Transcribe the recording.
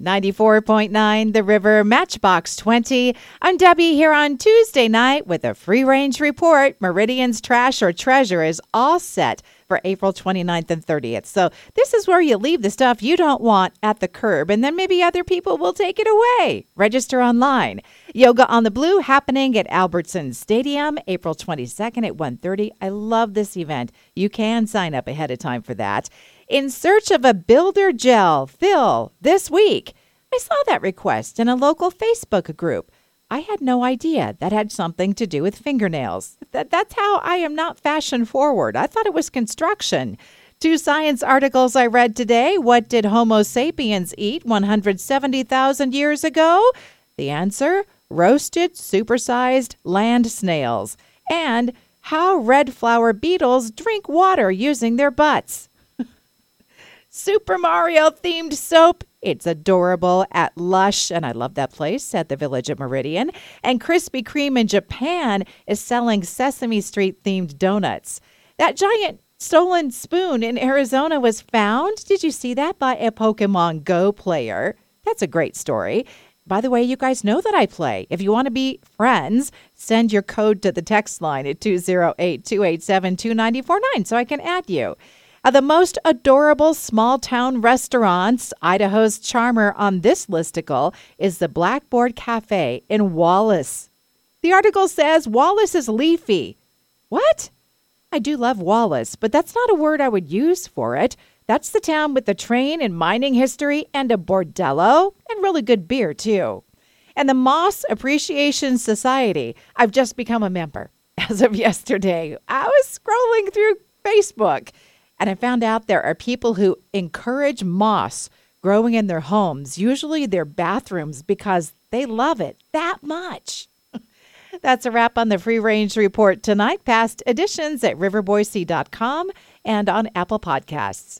94.9 The River Matchbox 20. I'm Debbie here on Tuesday night with a free range report. Meridian's trash or treasure is all set for April 29th and 30th. So, this is where you leave the stuff you don't want at the curb, and then maybe other people will take it away. Register online. Yoga on the Blue happening at Albertson Stadium April 22nd at 1:30. I love this event. You can sign up ahead of time for that in search of a builder gel fill this week. I saw that request in a local Facebook group. I had no idea that had something to do with fingernails. That, that's how I am not fashion forward. I thought it was construction. Two science articles I read today. What did Homo sapiens eat 170,000 years ago? The answer roasted, supersized land snails. And how red flour beetles drink water using their butts. Super Mario themed soap. It's adorable at Lush, and I love that place at the Village at Meridian. And Krispy Kreme in Japan is selling Sesame Street themed donuts. That giant stolen spoon in Arizona was found. Did you see that by a Pokemon Go player? That's a great story. By the way, you guys know that I play. If you want to be friends, send your code to the text line at 208 287 2949 so I can add you. Uh, the most adorable small town restaurants, Idaho's charmer on this listicle is the Blackboard Cafe in Wallace. The article says Wallace is leafy. What? I do love Wallace, but that's not a word I would use for it. That's the town with the train and mining history and a bordello and really good beer, too. And the Moss Appreciation Society. I've just become a member as of yesterday. I was scrolling through Facebook and I found out there are people who encourage moss growing in their homes, usually their bathrooms, because they love it that much. That's a wrap on the Free Range Report tonight. Past editions at riverboise.com and on Apple Podcasts.